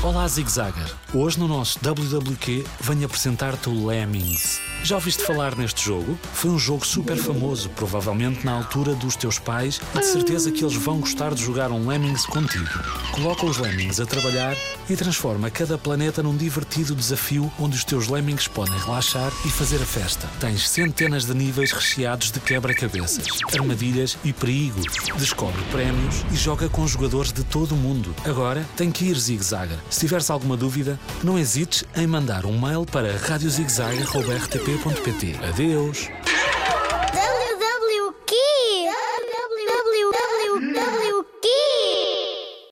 Olá, Zig Zagger. Hoje no nosso WWQ venho apresentar-te o Lemmings. Já ouviste falar neste jogo? Foi um jogo super famoso, provavelmente na altura dos teus pais, e de certeza que eles vão gostar de jogar um Lemmings contigo. Coloca os Lemmings a trabalhar e transforma cada planeta num divertido desafio onde os teus Lemmings podem relaxar e fazer a festa. Tens centenas de níveis recheados de quebra-cabeças, armadilhas e perigos. Descobre prémios e joga com jogadores de todo o mundo. Agora tem que ir Zig Zagger. Se tiveres alguma dúvida, não hesites em mandar um mail para radiozigzag.rtp.pt. Adeus!